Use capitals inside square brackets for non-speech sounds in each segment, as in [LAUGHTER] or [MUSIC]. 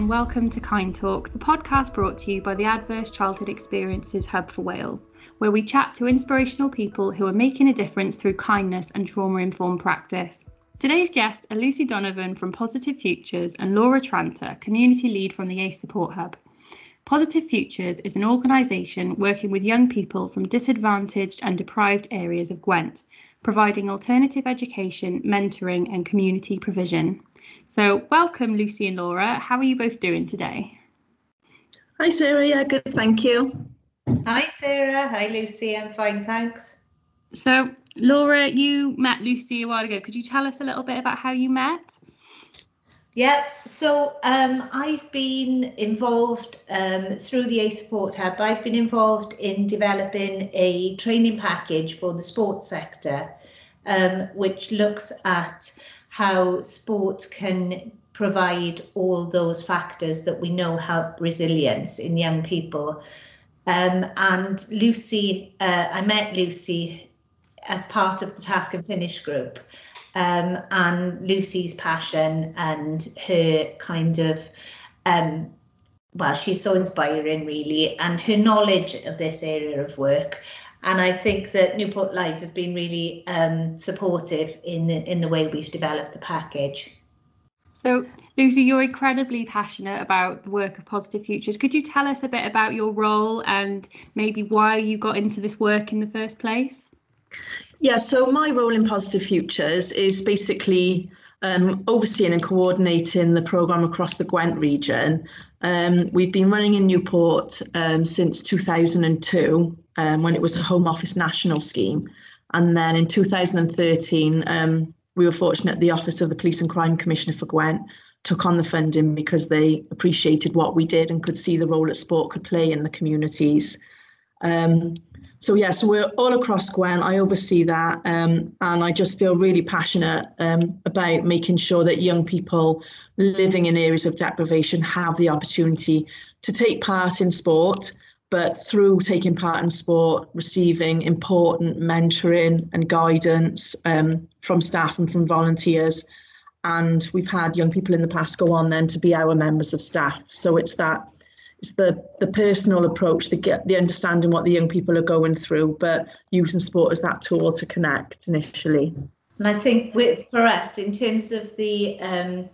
and welcome to Kind Talk, the podcast brought to you by the Adverse Childhood Experiences Hub for Wales, where we chat to inspirational people who are making a difference through kindness and trauma informed practice. Today's guests are Lucy Donovan from Positive Futures and Laura Tranter, Community Lead from the ACE Support Hub. Positive Futures is an organisation working with young people from disadvantaged and deprived areas of Gwent, providing alternative education, mentoring, and community provision. So, welcome, Lucy and Laura. How are you both doing today? Hi, Sarah. Yeah, good. Thank you. Hi, Sarah. Hi, Lucy. I'm fine. Thanks. So, Laura, you met Lucy a while ago. Could you tell us a little bit about how you met? Yeah, so um, I've been involved um, through the ACE Support Hub. I've been involved in developing a training package for the sports sector, um, which looks at how sport can provide all those factors that we know help resilience in young people. Um, and Lucy, uh, I met Lucy as part of the Task and Finish group um, and Lucy's passion and her kind of um, well, she's so inspiring, really, and her knowledge of this area of work. And I think that Newport Live have been really um, supportive in the in the way we've developed the package. So, Lucy, you're incredibly passionate about the work of Positive Futures. Could you tell us a bit about your role and maybe why you got into this work in the first place? Yeah, so my role in Positive Futures is basically um, overseeing and coordinating the programme across the Gwent region. Um, we've been running in Newport um, since 2002 um, when it was a Home Office national scheme. And then in 2013, um, we were fortunate the Office of the Police and Crime Commissioner for Gwent took on the funding because they appreciated what we did and could see the role that sport could play in the communities. Um, so yeah, so we're all across Gwent. I oversee that, um, and I just feel really passionate um, about making sure that young people living in areas of deprivation have the opportunity to take part in sport, but through taking part in sport, receiving important mentoring and guidance um, from staff and from volunteers. And we've had young people in the past go on then to be our members of staff. So it's that it's the the personal approach, the get the understanding what the young people are going through, but using sport as that tool to connect initially. And I think with, for us, in terms of the um,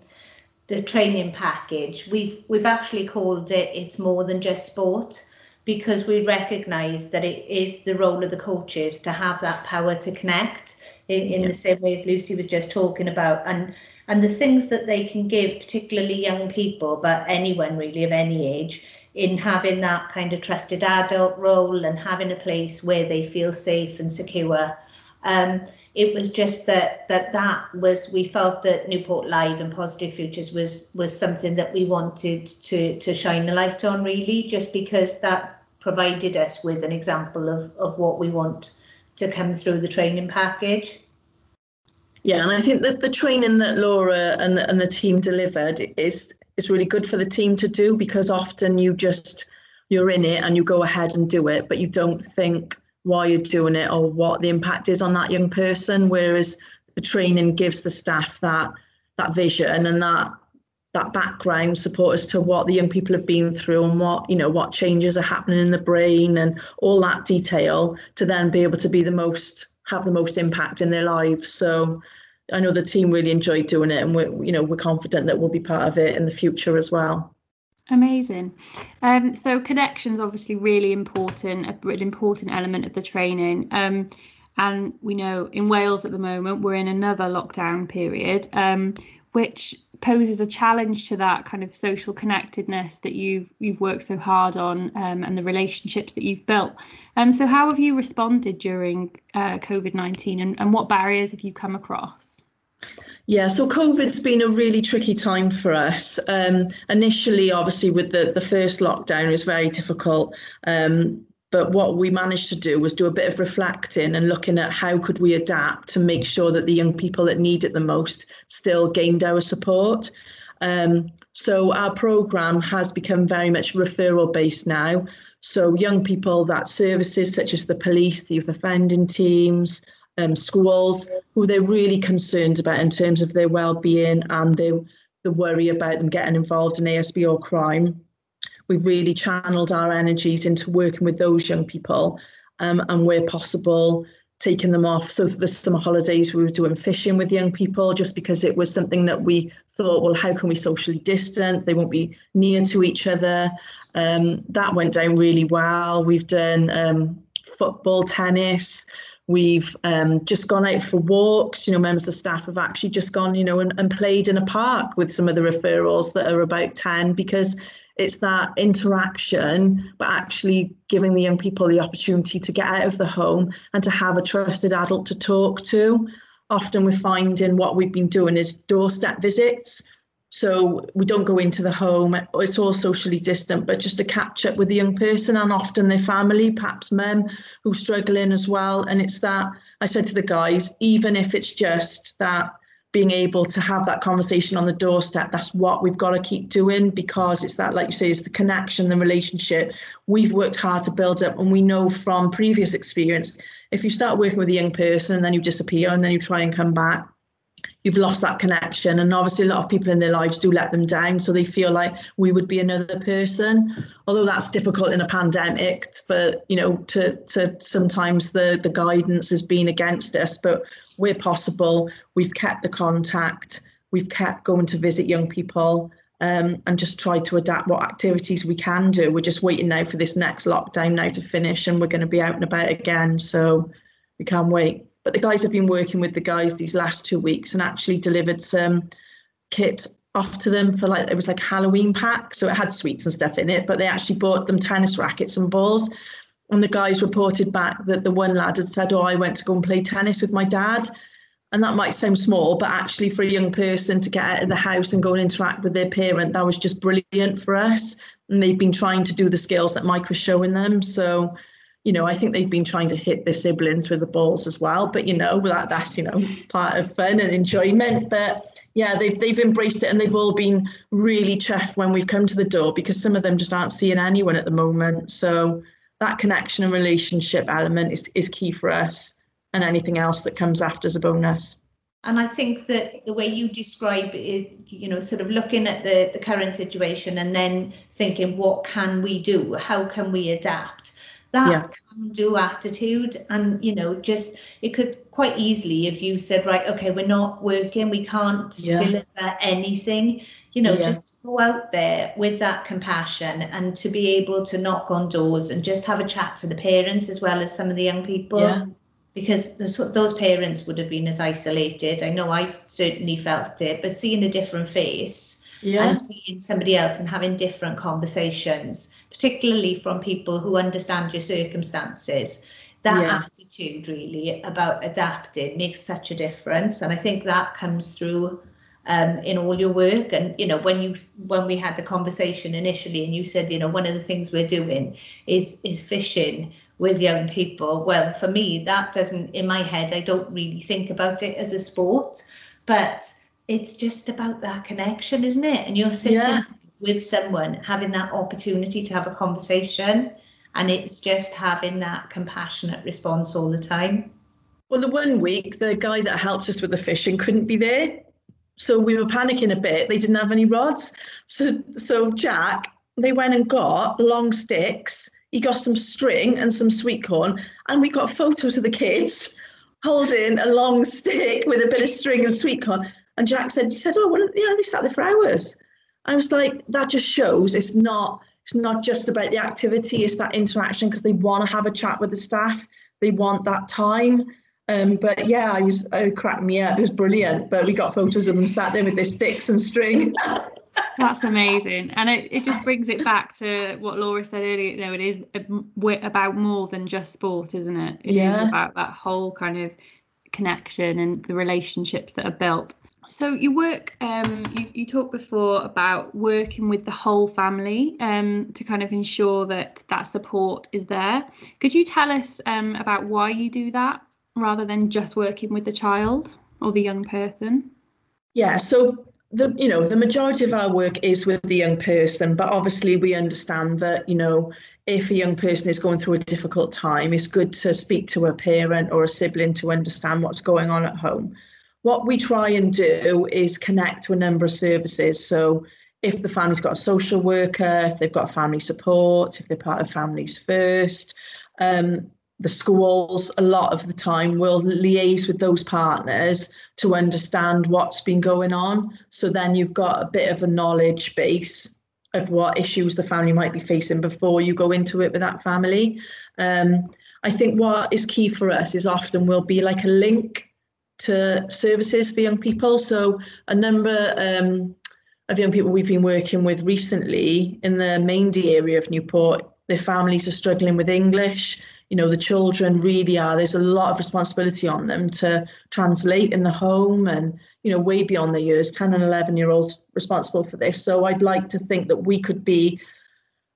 the training package, we've we've actually called it "It's More Than Just Sport." because we recognise that it is the role of the coaches to have that power to connect in, in yeah. the same way as Lucy was just talking about and and the things that they can give particularly young people but anyone really of any age in having that kind of trusted adult role and having a place where they feel safe and secure. Um, it was just that that that was we felt that Newport Live and Positive Futures was was something that we wanted to to shine a light on really, just because that provided us with an example of of what we want to come through the training package. Yeah, and I think that the training that Laura and the, and the team delivered is is really good for the team to do because often you just you're in it and you go ahead and do it, but you don't think why you're doing it or what the impact is on that young person. Whereas the training gives the staff that that vision and that that background support as to what the young people have been through and what you know what changes are happening in the brain and all that detail to then be able to be the most have the most impact in their lives. So I know the team really enjoyed doing it, and we're you know we're confident that we'll be part of it in the future as well. Amazing. Um, so connections obviously really important, an important element of the training. Um, and we know in Wales at the moment we're in another lockdown period. Um, which poses a challenge to that kind of social connectedness that you've you've worked so hard on um, and the relationships that you've built. Um, so how have you responded during uh, COVID nineteen, and, and what barriers have you come across? Yeah, so COVID's been a really tricky time for us. Um, initially, obviously, with the, the first lockdown, it was very difficult. Um, but what we managed to do was do a bit of reflecting and looking at how could we adapt to make sure that the young people that need it the most still gained our support. Um, so our program has become very much referral based now. So young people that services such as the police, the youth offending teams, um, schools, who they're really concerned about in terms of their well-being and their the worry about them getting involved in ASB or crime. We've really channeled our energies into working with those young people um, and where possible, taking them off. So the summer holidays, we were doing fishing with young people just because it was something that we thought, well, how can we socially distant? They won't be near to each other. Um, that went down really well. We've done um, football, tennis. We've um, just gone out for walks. You know, members of staff have actually just gone, you know, and, and played in a park with some of the referrals that are about 10 because it's that interaction, but actually giving the young people the opportunity to get out of the home and to have a trusted adult to talk to. Often we're finding what we've been doing is doorstep visits. So we don't go into the home, it's all socially distant, but just to catch up with the young person and often their family, perhaps mum who's struggling as well. And it's that I said to the guys, even if it's just that being able to have that conversation on the doorstep. That's what we've got to keep doing because it's that like you say it's the connection the relationship. We've worked hard to build up and we know from previous experience if you start working with a young person and then you disappear and then you try and come back you've lost that connection. And obviously a lot of people in their lives do let them down so they feel like we would be another person. Although that's difficult in a pandemic for you know to to sometimes the the guidance has been against us but we're possible. We've kept the contact. We've kept going to visit young people um, and just try to adapt what activities we can do. We're just waiting now for this next lockdown now to finish and we're going to be out and about again. So we can't wait but the guys have been working with the guys these last two weeks and actually delivered some kit off to them for like it was like Halloween pack, so it had sweets and stuff in it. But they actually bought them tennis rackets and balls. And the guys reported back that the one lad had said, "Oh, I went to go and play tennis with my dad." And that might sound small, but actually, for a young person to get out of the house and go and interact with their parent, that was just brilliant for us. And they've been trying to do the skills that Mike was showing them. So you know, I think they've been trying to hit their siblings with the balls as well. But you know, that that's you know [LAUGHS] part of fun and enjoyment. But yeah, they've they've embraced it and they've all been really chuffed when we've come to the door because some of them just aren't seeing anyone at the moment. So that connection and relationship element is is key for us, and anything else that comes after is a bonus. And I think that the way you describe it, you know, sort of looking at the, the current situation and then thinking, what can we do? How can we adapt? That yeah. can do attitude and you know just it could quite easily if you said right okay we're not working we can't yeah. deliver anything you know yeah. just go out there with that compassion and to be able to knock on doors and just have a chat to the parents as well as some of the young people because those, those parents would have been as isolated i know i've certainly felt it but seeing a different face yeah. and seeing somebody else and having different conversations particularly from people who understand your circumstances. That yeah. attitude really about adapting makes such a difference. And I think that comes through um, in all your work. And you know, when you when we had the conversation initially, and you said, you know, one of the things we're doing is is fishing with young people. Well, for me, that doesn't in my head. I don't really think about it as a sport, but it's just about that connection, isn't it? And you're sitting yeah with someone, having that opportunity to have a conversation. And it's just having that compassionate response all the time. Well, the one week, the guy that helped us with the fishing couldn't be there. So we were panicking a bit. They didn't have any rods. So, so Jack, they went and got long sticks. He got some string and some sweet corn, and we got photos of the kids [LAUGHS] holding a long stick with a bit of string and sweet corn. And Jack said, he said, oh, well, yeah, they sat there for hours. I was like, that just shows it's not it's not just about the activity, it's that interaction because they want to have a chat with the staff. They want that time. Um, but yeah, I was it cracked me up. It was brilliant. But we got photos of them sat there with their sticks and string. [LAUGHS] That's amazing, and it, it just brings it back to what Laura said earlier. You know, it is about more than just sport, isn't it? It yeah. is about that whole kind of connection and the relationships that are built. So you work, um, you, you talked before about working with the whole family um, to kind of ensure that that support is there. Could you tell us um, about why you do that rather than just working with the child or the young person? Yeah, so the you know the majority of our work is with the young person, but obviously we understand that you know if a young person is going through a difficult time, it's good to speak to a parent or a sibling to understand what's going on at home what we try and do is connect to a number of services. So if the family's got a social worker, if they've got family support, if they're part of Families First, um, the schools a lot of the time will liaise with those partners to understand what's been going on. So then you've got a bit of a knowledge base of what issues the family might be facing before you go into it with that family. Um, I think what is key for us is often will be like a link to services for young people. So a number um, of young people we've been working with recently in the Maindee area of Newport, their families are struggling with English. You know the children really are. There's a lot of responsibility on them to translate in the home and you know way beyond their years. 10 and 11 year olds responsible for this. So i'd like to think that we could be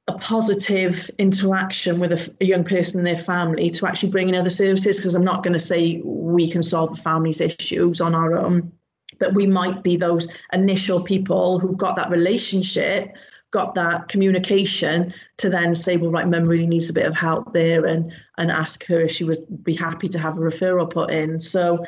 a positive interaction with a, a young person and their family to actually bring in other services because i'm not going to say we can solve the family's issues on our own but we might be those initial people who've got that relationship got that communication to then say, well, right, mum really needs a bit of help there and and ask her if she would be happy to have a referral put in. So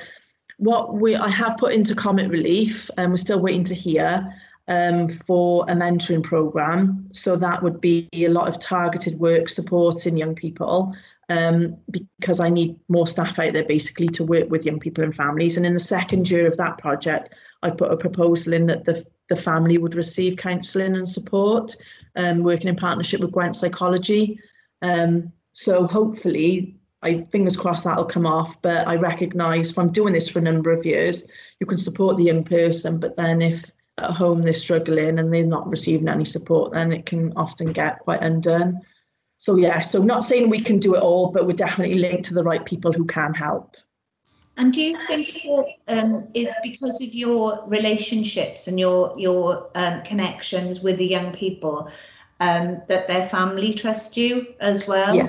what we I have put into Comic Relief and we're still waiting to hear um, for a mentoring program. So that would be a lot of targeted work supporting young people um, because I need more staff out there basically to work with young people and families. And in the second year of that project, I put a proposal in that the the family would receive counselling and support, um, working in partnership with Gwent Psychology. Um, so hopefully, I fingers crossed that'll come off. But I recognise from doing this for a number of years, you can support the young person, but then if at home they're struggling and they're not receiving any support, then it can often get quite undone. So yeah, so not saying we can do it all, but we're definitely linked to the right people who can help. And do you think that um, it's because of your relationships and your your um, connections with the young people um, that their family trust you as well? Yeah,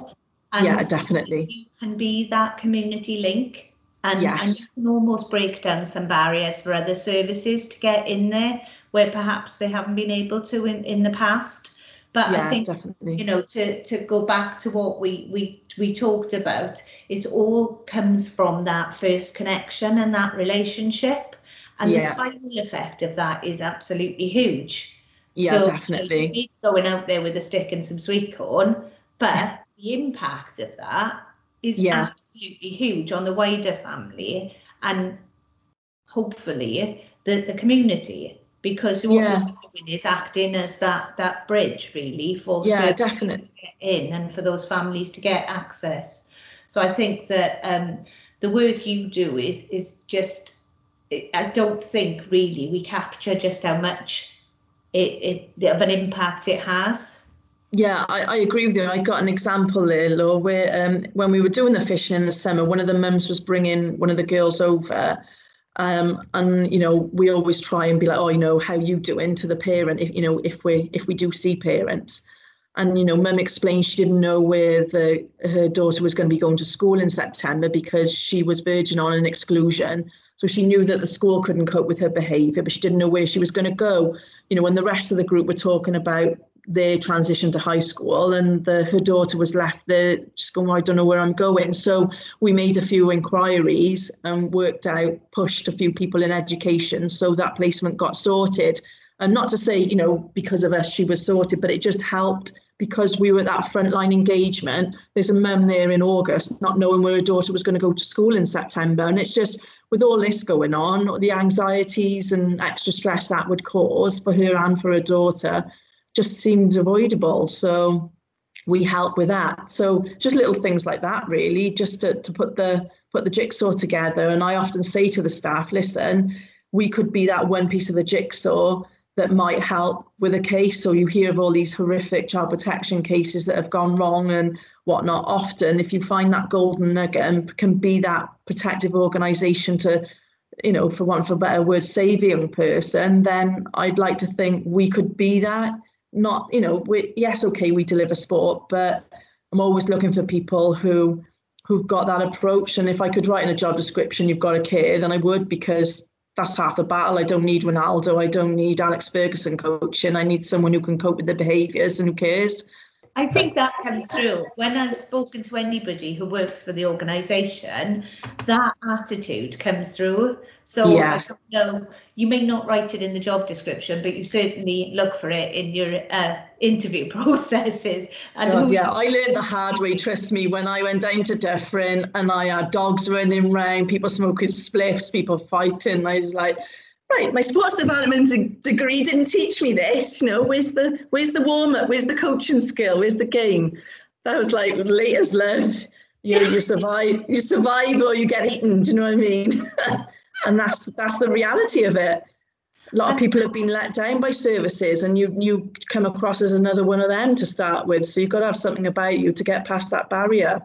and yeah, definitely. You can be that community link, and, yes. and you can almost break down some barriers for other services to get in there where perhaps they haven't been able to in, in the past. But yeah, I think definitely. you know to to go back to what we we we talked about, it all comes from that first connection and that relationship, and yeah. the spiral effect of that is absolutely huge. Yeah, so, definitely. going out there with a stick and some sweet corn, but the impact of that is yeah. absolutely huge on the wider family and hopefully the, the community because what yeah. we're doing is acting as that that bridge really for yeah definitely in and for those families to get access so i think that um, the work you do is is just i don't think really we capture just how much it, it of an impact it has yeah, I, I, agree with you. I got an example there, Laura, where um, when we were doing the fishing in the summer, one of the mums was bringing one of the girls over um, and you know we always try and be like oh you know how you doing to the parent if you know if we if we do see parents. And you know mum explained she didn't know where the her daughter was going to be going to school in september because she was verging on an exclusion. So she knew that the school couldn't cope with her behavior but she didn't know where she was going to go. You know when the rest of the group were talking about their transitioned to high school and the, her daughter was left there just going, I don't know where I'm going. So we made a few inquiries and worked out, pushed a few people in education so that placement got sorted. And not to say, you know, because of us she was sorted, but it just helped because we were at that frontline engagement. There's a mum there in August, not knowing where her daughter was going to go to school in September. And it's just with all this going on, the anxieties and extra stress that would cause for her and for her daughter, just seemed avoidable. So we help with that. So just little things like that, really, just to, to put the put the jigsaw together. And I often say to the staff, listen, we could be that one piece of the jigsaw that might help with a case. So you hear of all these horrific child protection cases that have gone wrong and whatnot. Often, if you find that golden nugget and can be that protective organisation to, you know, for want of a better word, save a young person, then I'd like to think we could be that not, you know, we yes, okay, we deliver sport, but I'm always looking for people who who've got that approach. And if I could write in a job description, you've got to care, then I would because that's half the battle. I don't need Ronaldo. I don't need Alex Ferguson coaching. I need someone who can cope with the behaviours and who cares. I think that comes through when I've spoken to anybody who works for the organisation. That attitude comes through. So yeah. I don't know. You may not write it in the job description, but you certainly look for it in your uh, interview [LAUGHS] processes. And God, yeah, I learned the hard way. Trust me, when I went down to Dyffryn and I had dogs running around, people smoking spliffs, people fighting. I was like, right, my sports development degree didn't teach me this. You know, where's the where's the warm up? Where's the coaching skill? Where's the game? That was like latest love. You you survive, you survive or you get eaten. Do you know what I mean? [LAUGHS] and that's that's the reality of it. A lot of people have been let down by services, and you you come across as another one of them to start with. So you've got to have something about you to get past that barrier.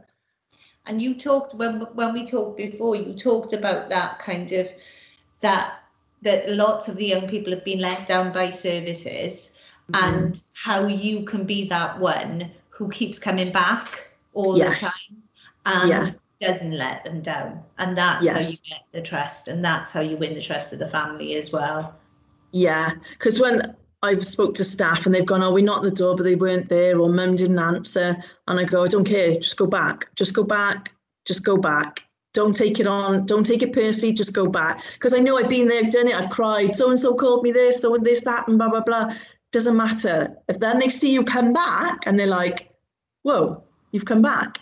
And you talked when when we talked before, you talked about that kind of that that lots of the young people have been let down by services mm. and how you can be that one who keeps coming back all yes. the time and yes. Doesn't let them down. And that's yes. how you get the trust and that's how you win the trust of the family as well. Yeah because when I've spoke to staff and they've gone, oh, we knocked the door, but they weren't there, or mum didn't answer. And I go, I don't care, just go back, just go back, just go back. Don't take it on don't take it personally just go back. Because i know i've been there i've done it i've cried so and so called me this so and this that and blah blah blah. Doesn't matter. If then they see you come back and they're like whoa you've come back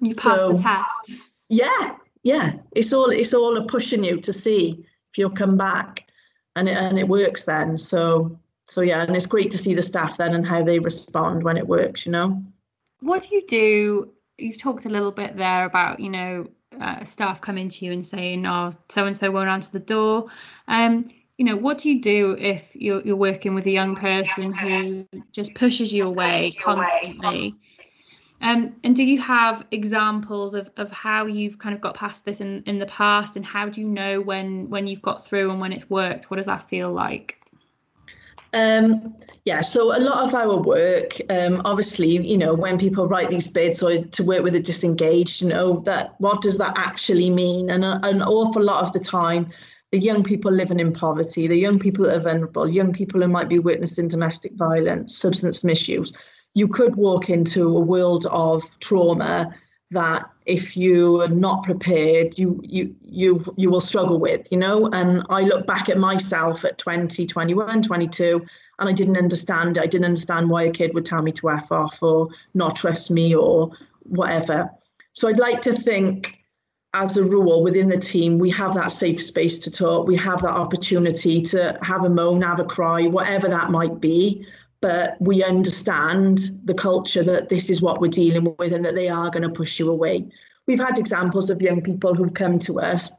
you passed so, the test. yeah yeah. It's all it's all a pushing you to see if you'll come back and it, and it works then. So so yeah and it's great to see the staff then and how they respond when it works you know? What do you do? You've talked a little bit there about you know uh, staff coming to you and saying, "Oh, so and so won't answer the door." Um, you know, what do you do if you're you're working with a young person who just pushes you away constantly? Um, and do you have examples of, of how you've kind of got past this in, in the past and how do you know when when you've got through and when it's worked? What does that feel like? Um, yeah, so a lot of our work, um, obviously, you know, when people write these bids or to work with a disengaged, you know, that what does that actually mean? And a, an awful lot of the time, the young people living in poverty, the young people that are vulnerable, young people who might be witnessing domestic violence, substance misuse, you could walk into a world of trauma that if you are not prepared you you you you will struggle with you know? And i look back at myself at 20 21 22 and i didn't understand i didn't understand why a kid would tell me to f off or not trust me or whatever. So i'd like to think as a rule within the team we have that safe space to talk we have that opportunity to have a moan have a cry whatever that might be but we understand the culture that this is what we're dealing with and that they are going to push you away. We've had examples of young people who've come to us,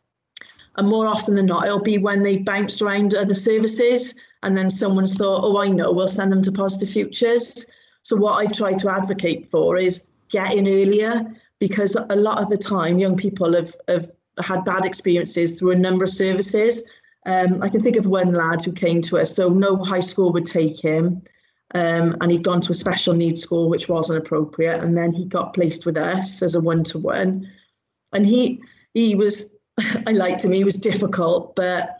and more often than not, it'll be when they've bounced around other services and then someone's thought, oh, I know, we'll send them to Positive Futures. So, what I've tried to advocate for is get in earlier because a lot of the time, young people have, have had bad experiences through a number of services. Um, I can think of one lad who came to us, so no high school would take him um, and he'd gone to a special needs school which wasn't appropriate and then he got placed with us as a one-to-one. And he he was [LAUGHS] i liked him he was difficult but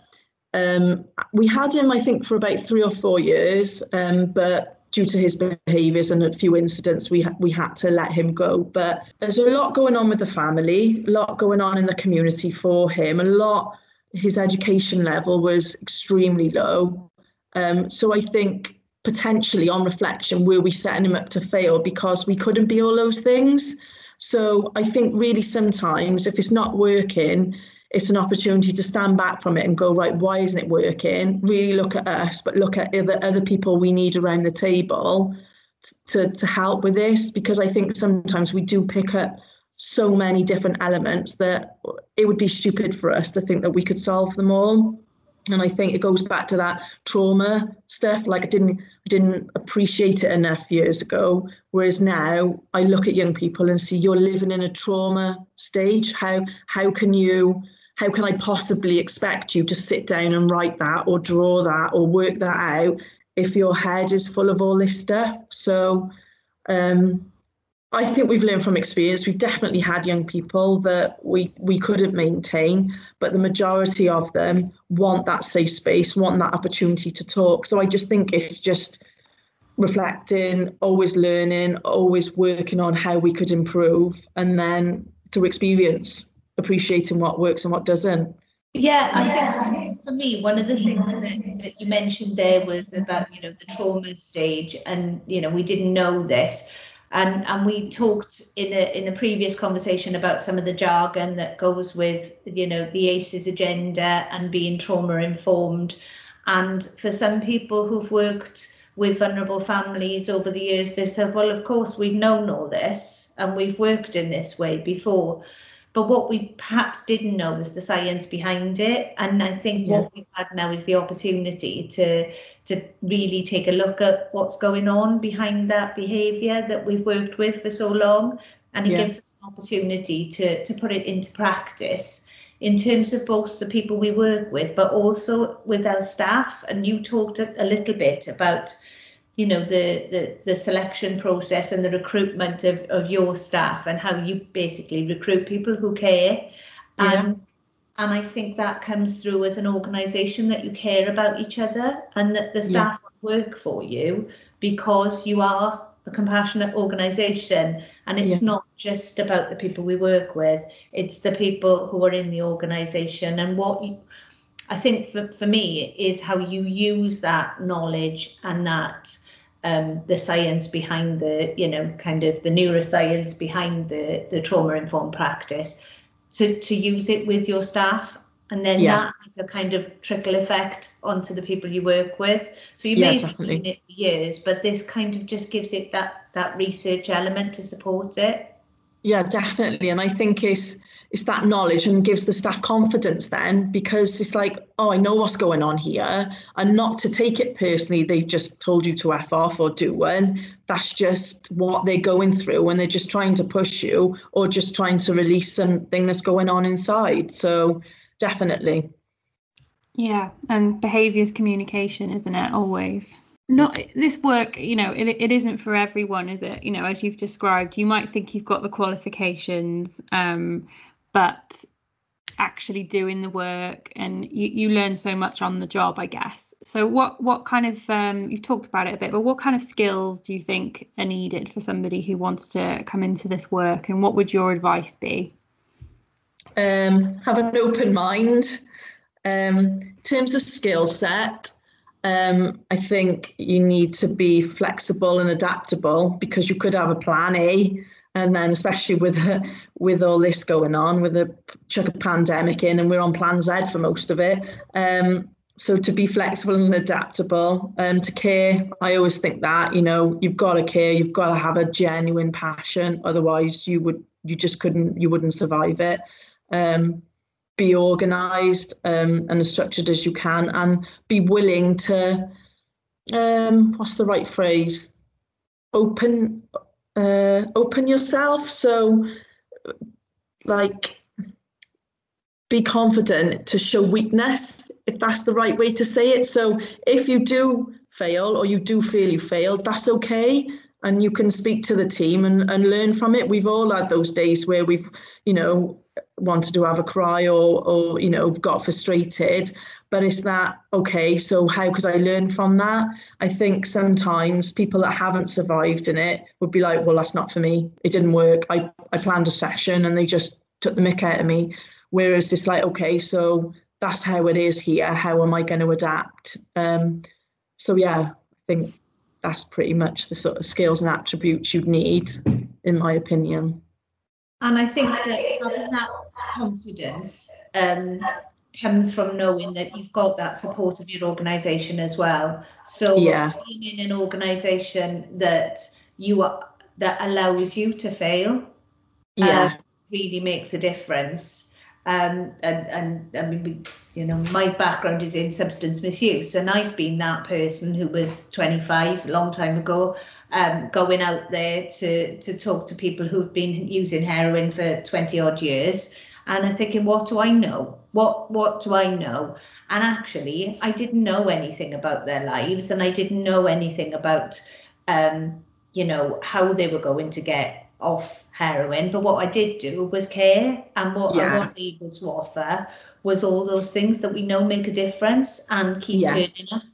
um, we had him i think for about three or four years um, but due to his behaviours and a few incidents we ha- we had to let him go. But there's a lot going on with the family a lot going on in the community for him a lot his education level was extremely low. Um, so i think potentially on reflection were we setting him up to fail because we couldn't be all those things? So i think really sometimes if it's not working it's an opportunity to stand back from it and go right why isn't it working? Really look at us but look at other other people we need around the table to to help with this because i think sometimes we do pick up so many different elements that it would be stupid for us to think that we could solve them all and I think it goes back to that trauma stuff. Like I didn't I didn't appreciate it enough years ago. Whereas now I look at young people and see you're living in a trauma stage. How how can you how can I possibly expect you to sit down and write that or draw that or work that out if your head is full of all this stuff? So um, I think we've learned from experience. We've definitely had young people that we we couldn't maintain, but the majority of them want that safe space, want that opportunity to talk. So I just think it's just reflecting, always learning, always working on how we could improve, and then through experience, appreciating what works and what doesn't. Yeah, I think for me, one of the things that, that you mentioned there was about, you know, the trauma stage and, you know, we didn't know this. And, and we talked in a in a previous conversation about some of the jargon that goes with you know the ACEs agenda and being trauma informed and for some people who've worked with vulnerable families over the years they've said well of course we've known all this and we've worked in this way before but what we perhaps didn't know was the science behind it. And I think yeah. what we've had now is the opportunity to to really take a look at what's going on behind that behaviour that we've worked with for so long. And it yeah. gives us an opportunity to, to put it into practice in terms of both the people we work with, but also with our staff. And you talked a, a little bit about you know the, the the selection process and the recruitment of, of your staff and how you basically recruit people who care yeah. and and I think that comes through as an organization that you care about each other and that the staff yeah. work for you because you are a compassionate organization and it's yeah. not just about the people we work with it's the people who are in the organization and what you, I think for, for me is how you use that knowledge and that um, the science behind the, you know, kind of the neuroscience behind the, the trauma informed practice to, to use it with your staff. And then yeah. that has a kind of trickle effect onto the people you work with. So you yeah, may be doing it for years, but this kind of just gives it that that research element to support it. Yeah, definitely. And I think it's it's that knowledge and gives the staff confidence then because it's like oh i know what's going on here. And not to take it personally they've just told you to f off or do one. That's just what they're going through and they're just trying to push you or just trying to release something that's going on inside. So definitely. Yeah and behaviors communication isn't it always? Not this work you know it, it isn't for everyone is it? You know as you've described you might think you've got the qualifications um but actually doing the work and you, you learn so much on the job i guess. So what what kind of um, you've talked about it a bit but what kind of skills do you think are needed for somebody who wants to come into this work and what would your advice be? Um, have an open mind. Um, in terms of skill set um, I think you need to be flexible and adaptable because you could have a plan A and then especially with [LAUGHS] with all this going on with the chuck a pandemic in and we're on plan Z for most of it um, so to be flexible and adaptable um, to care I always think that you know you've got to care you've got to have a genuine passion otherwise you would you just couldn't you wouldn't survive it. Um, be organized um, and as structured as you can and be willing to um, what's the right phrase? Open uh, open yourself. So, like, be confident to show weakness, if that's the right way to say it. So, if you do fail or you do feel you failed, that's okay. And you can speak to the team and, and learn from it. We've all had those days where we've, you know, wanted to have a cry or or you know got frustrated. But it's that okay so how could i learn from that? I think sometimes people that haven't survived in it would be like well that's not for me. It didn't work. I i planned a session and they just took the mick out of me. Whereas it's like okay so that's how it is here. How am i going to adapt? Um so yeah i think that's pretty much the sort of skills and attributes you'd need in my opinion and I think that having that confidence um, comes from knowing that you've got that support of your organisation as well. So yeah. being in an organisation that you are that allows you to fail, yeah, um, really makes a difference. Um, and and I mean, you know, my background is in substance misuse, and I've been that person who was 25 a long time ago, um, going out there to to talk to people who've been using heroin for 20 odd years and I'm thinking, what do I know? What what do I know? And actually, I didn't know anything about their lives, and I didn't know anything about, um, you know, how they were going to get off heroin. But what I did do was care, and what yeah. I was able to offer was all those things that we know make a difference and keep yeah. turning up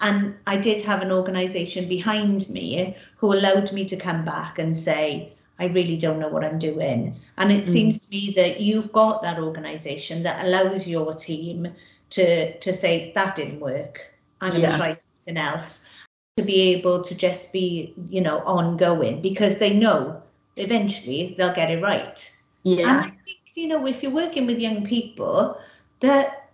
And I did have an organisation behind me who allowed me to come back and say, I really don't know what I'm doing. And it mm. seems to me that you've got that organisation that allows your team to to say that didn't work. I'm going to try something else. To be able to just be, you know, ongoing because they know eventually they'll get it right. Yeah. And I think, you know, if you're working with young people, that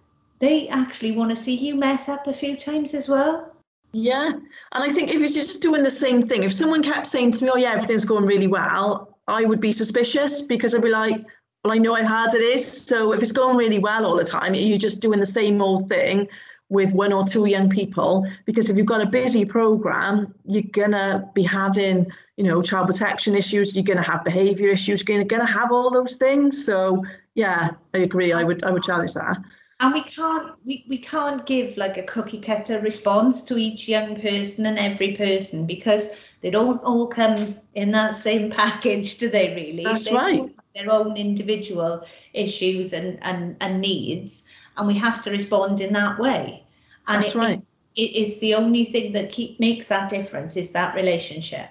they actually want to see you mess up a few times as well. Yeah. And I think if you're just doing the same thing, if someone kept saying to me, oh, yeah, everything's going really well, I would be suspicious because I'd be like, well, I know how hard it is. So if it's going really well all the time, you're just doing the same old thing with one or two young people. Because if you've got a busy program, you're gonna be having, you know, child protection issues. You're gonna have behaviour issues. You're gonna have all those things. So yeah, I agree. I would I would challenge that and we can't we, we can't give like a cookie cutter response to each young person and every person because they don't all come in that same [LAUGHS] package do they really? That's they right. their own individual issues and, and and needs and we have to respond in that way. And that's it, right. it, it's the only thing that keep makes that difference is that relationship.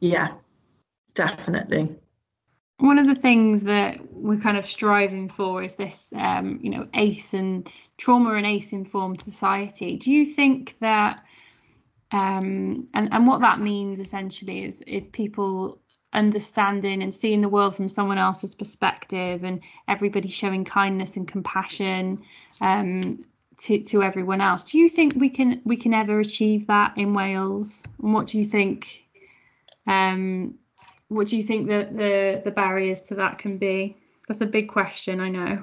Yeah definitely one of the things that we're kind of striving for is this um, you know ace and trauma and ace informed society. Do you think that um, and and what that means essentially is is people understanding and seeing the world from someone else's perspective and everybody showing kindness and compassion um, to to everyone else. Do you think we can we can ever achieve that in Wales? And what do you think um, what do you think that the the barriers to that can be? That's a big question, I know.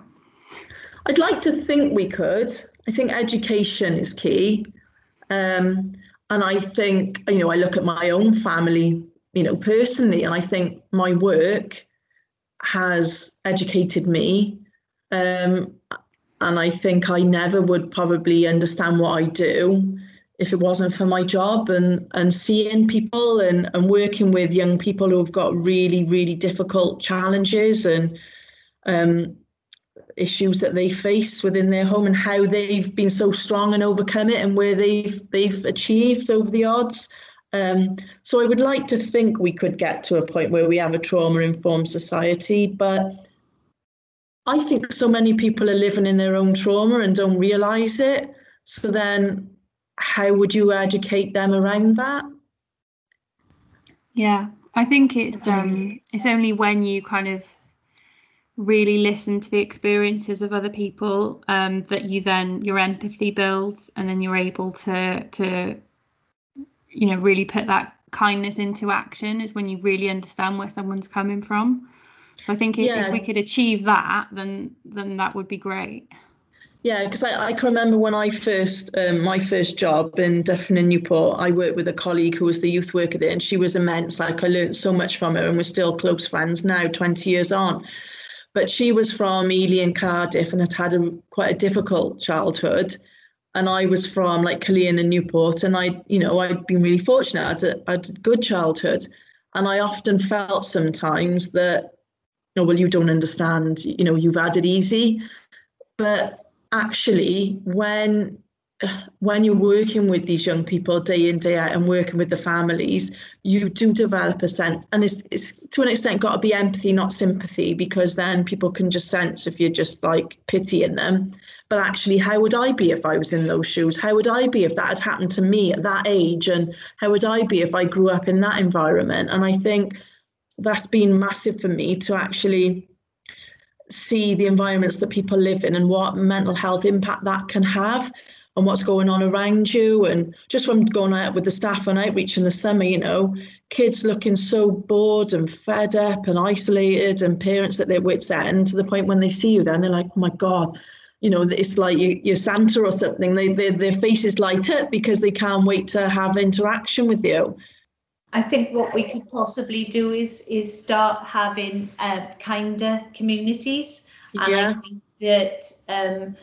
I'd like to think we could. I think education is key. Um, and I think, you know, I look at my own family, you know, personally, and I think my work has educated me. Um, and I think I never would probably understand what I do if it wasn't for my job and and seeing people and and working with young people who've got really really difficult challenges and um, issues that they face within their home and how they've been so strong and overcome it and where they've they've achieved over the odds. Um, so I would like to think we could get to a point where we have a trauma informed society, but I think so many people are living in their own trauma and don't realize it. So then how would you educate them around that? Yeah, I think it's um it's only when you kind of really listen to the experiences of other people um, that you then your empathy builds and then you're able to to you know really put that kindness into action is when you really understand where someone's coming from so i think if, yeah. if we could achieve that then then that would be great yeah, because I, I can remember when I first, um, my first job in Dyffryn and Newport, I worked with a colleague who was the youth worker there, and she was immense. Like I learned so much from her, and we're still close friends now, 20 years on. But she was from Ely and Cardiff and had had a, quite a difficult childhood. And I was from like Caerleon and Newport, and I, you know, I'd been really fortunate. I had had a good childhood, and I often felt sometimes that, no, well, you don't understand. You know, you've had it easy, but actually when when you're working with these young people day in day out and working with the families you do develop a sense and it's, it's to an extent got to be empathy not sympathy because then people can just sense if you're just like pitying them. But actually how would i be if i was in those shoes? How would i be if that had happened to me at that age? And how would i be if i grew up in that environment? And i think that's been massive for me to actually see the environments that people live in and what mental health impact that can have and what's going on around you. And just from going out with the staff on outreach in the summer, you know, kids looking so bored and fed up and isolated, and parents at their wits' end to the point when they see you, then they're like, oh my God, you know, it's like you, you're Santa or something. They, they, their faces light up because they can't wait to have interaction with you. I think what we could possibly do is is start having uh, kinder communities, and yeah. I think that um,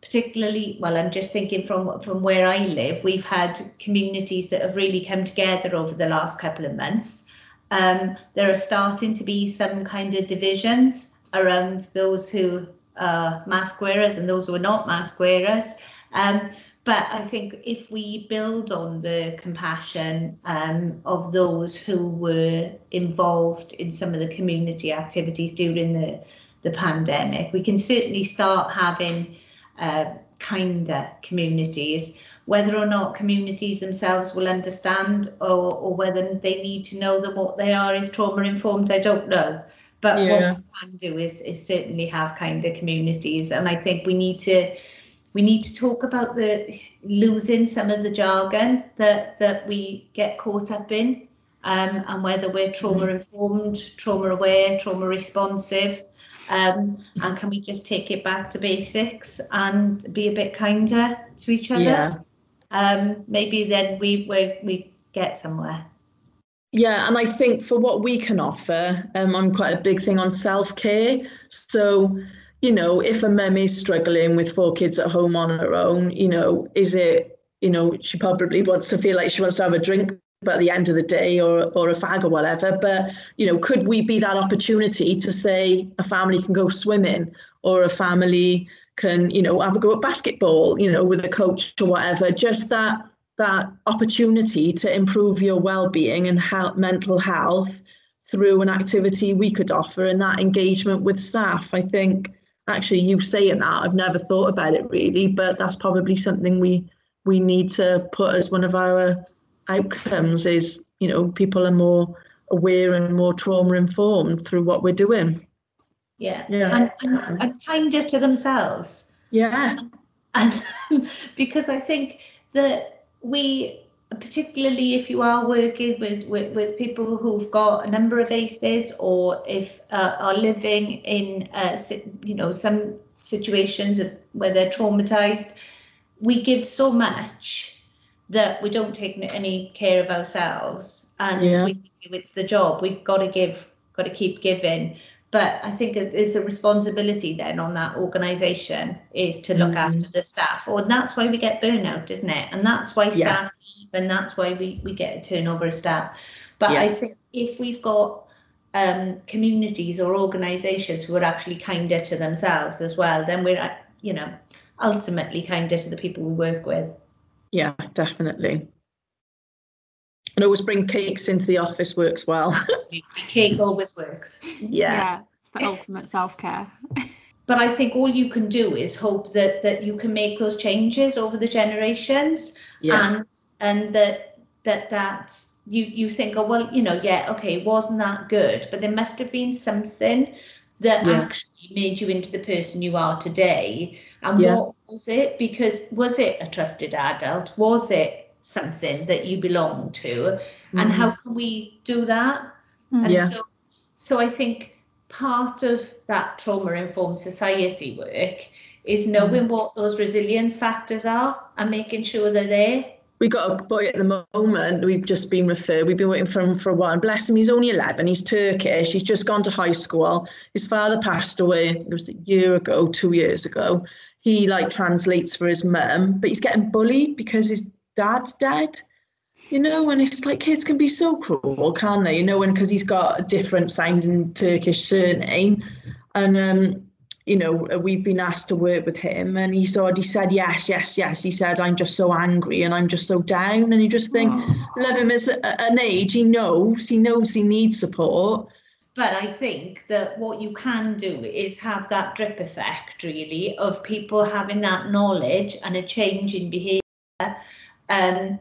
particularly well, I'm just thinking from from where I live, we've had communities that have really come together over the last couple of months. Um, there are starting to be some kind of divisions around those who are mask wearers and those who are not mask wearers. Um, but I think if we build on the compassion um, of those who were involved in some of the community activities during the, the pandemic, we can certainly start having uh, kinder communities. Whether or not communities themselves will understand or, or whether they need to know that what they are is trauma informed, I don't know. But yeah. what we can do is, is certainly have kinder communities. And I think we need to we need to talk about the losing some of the jargon that that we get caught up in um, and whether we're trauma mm-hmm. informed trauma aware trauma responsive um, and can we just take it back to basics and be a bit kinder to each other yeah. um, maybe then we we we get somewhere yeah, and I think for what we can offer, um, I'm quite a big thing on self care. So you know, if a mum is struggling with four kids at home on her own, you know, is it, you know, she probably wants to feel like she wants to have a drink at the end of the day or or a fag or whatever. But, you know, could we be that opportunity to say a family can go swimming or a family can, you know, have a go at basketball, you know, with a coach or whatever, just that that opportunity to improve your well-being and help mental health through an activity we could offer and that engagement with staff. I think actually you saying that i've never thought about it really but that's probably something we we need to put as one of our outcomes is you know people are more aware and more trauma informed through what we're doing. Yeah. Yeah. And, and, and kinder to themselves. Yeah. And [LAUGHS] because i think that we particularly if you are working with, with, with people who've got a number of ACEs or if uh, are living in, uh, you know, some situations of where they're traumatized, we give so much that we don't take any care of ourselves and yeah. we, it's the job we've got to give got to keep giving but i think it's a responsibility then on that organization is to look mm. after the staff or that's why we get burnout isn't it and that's why staff leave and that's why we, we get a turnover of staff. But yeah. I think if we've got um, communities or organisations who are actually kinder to themselves as well, then we're, you know, ultimately kinder to the people we work with. Yeah, definitely. And always bring cakes into the office works well. [LAUGHS] Cake always works. Yeah. yeah it's the ultimate self care. but I think all you can do is hope that that you can make those changes over the generations yeah. and and that that that you you think oh well you know yeah okay wasn't that good but there must have been something that yeah. actually made you into the person you are today and yeah. what was it because was it a trusted adult was it something that you belong to mm-hmm. and how can we do that mm-hmm. and yeah. so so i think part of that trauma informed society work is knowing mm-hmm. what those resilience factors are and making sure they're there we got a boy at the moment we've just been referred we've been waiting for him for a while bless him he's only 11 he's turkish he's just gone to high school his father passed away it was a year ago two years ago he like translates for his mum but he's getting bullied because his dad's dead you know and it's like kids can be so cruel can't they you know and because he's got a different sounding turkish surname and um you know, uh, we've been asked to work with him, and he's already said yes, yes, yes. He said, "I'm just so angry and I'm just so down," and you just think, Aww. love him as a, an age. He knows, he knows he needs support. But I think that what you can do is have that drip effect, really, of people having that knowledge and a change in behaviour. Um,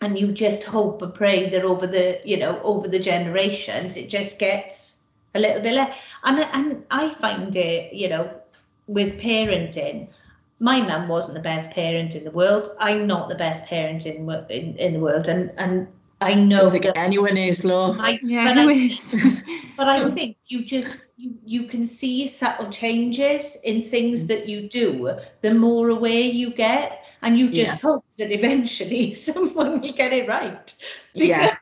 and you just hope and pray that over the, you know, over the generations, it just gets a little bit less. And, and I find it, you know, with parenting, my mum wasn't the best parent in the world. I'm not the best parent in in, in the world, and and I know that anyone is, Law. I, yeah, but, I, but I think you just you you can see subtle changes in things that you do. The more aware you get, and you just yeah. hope that eventually [LAUGHS] someone will get it right. Yeah.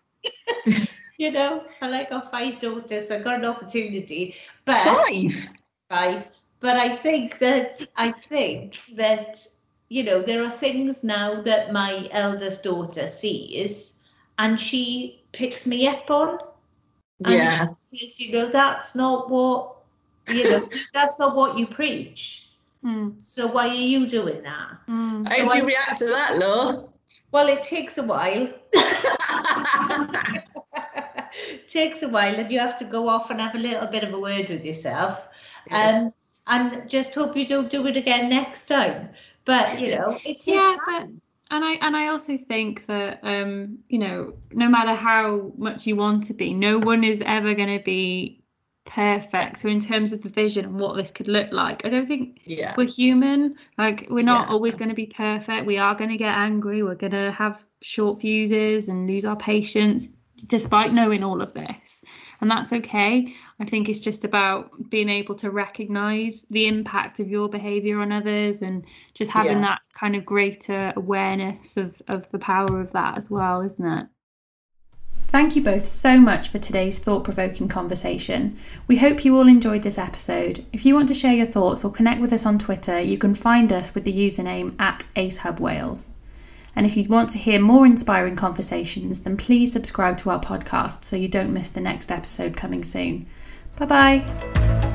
[LAUGHS] you know, I got five daughters, so I got an opportunity. But five, five. But I think that I think that you know there are things now that my eldest daughter sees, and she picks me up on. And yeah. She says, you know, that's not what you know. [LAUGHS] that's not what you preach. Mm. So why are you doing that? Mm. How so do you I, react to that, Law? Well, it takes a while. [LAUGHS] takes a while, and you have to go off and have a little bit of a word with yourself. Um, and just hope you don't do it again next time. But you know, it takes yeah, time. But, and I and I also think that um, you know, no matter how much you want to be, no one is ever going to be perfect. So in terms of the vision and what this could look like, I don't think yeah. we're human. Like we're not yeah. always going to be perfect. We are going to get angry. We're going to have short fuses and lose our patience despite knowing all of this. And that's okay. I think it's just about being able to recognize the impact of your behavior on others and just having yeah. that kind of greater awareness of, of the power of that as well, isn't it? Thank you both so much for today's thought provoking conversation. We hope you all enjoyed this episode. If you want to share your thoughts or connect with us on Twitter, you can find us with the username at AceHubWales. And if you want to hear more inspiring conversations, then please subscribe to our podcast so you don't miss the next episode coming soon. Bye bye.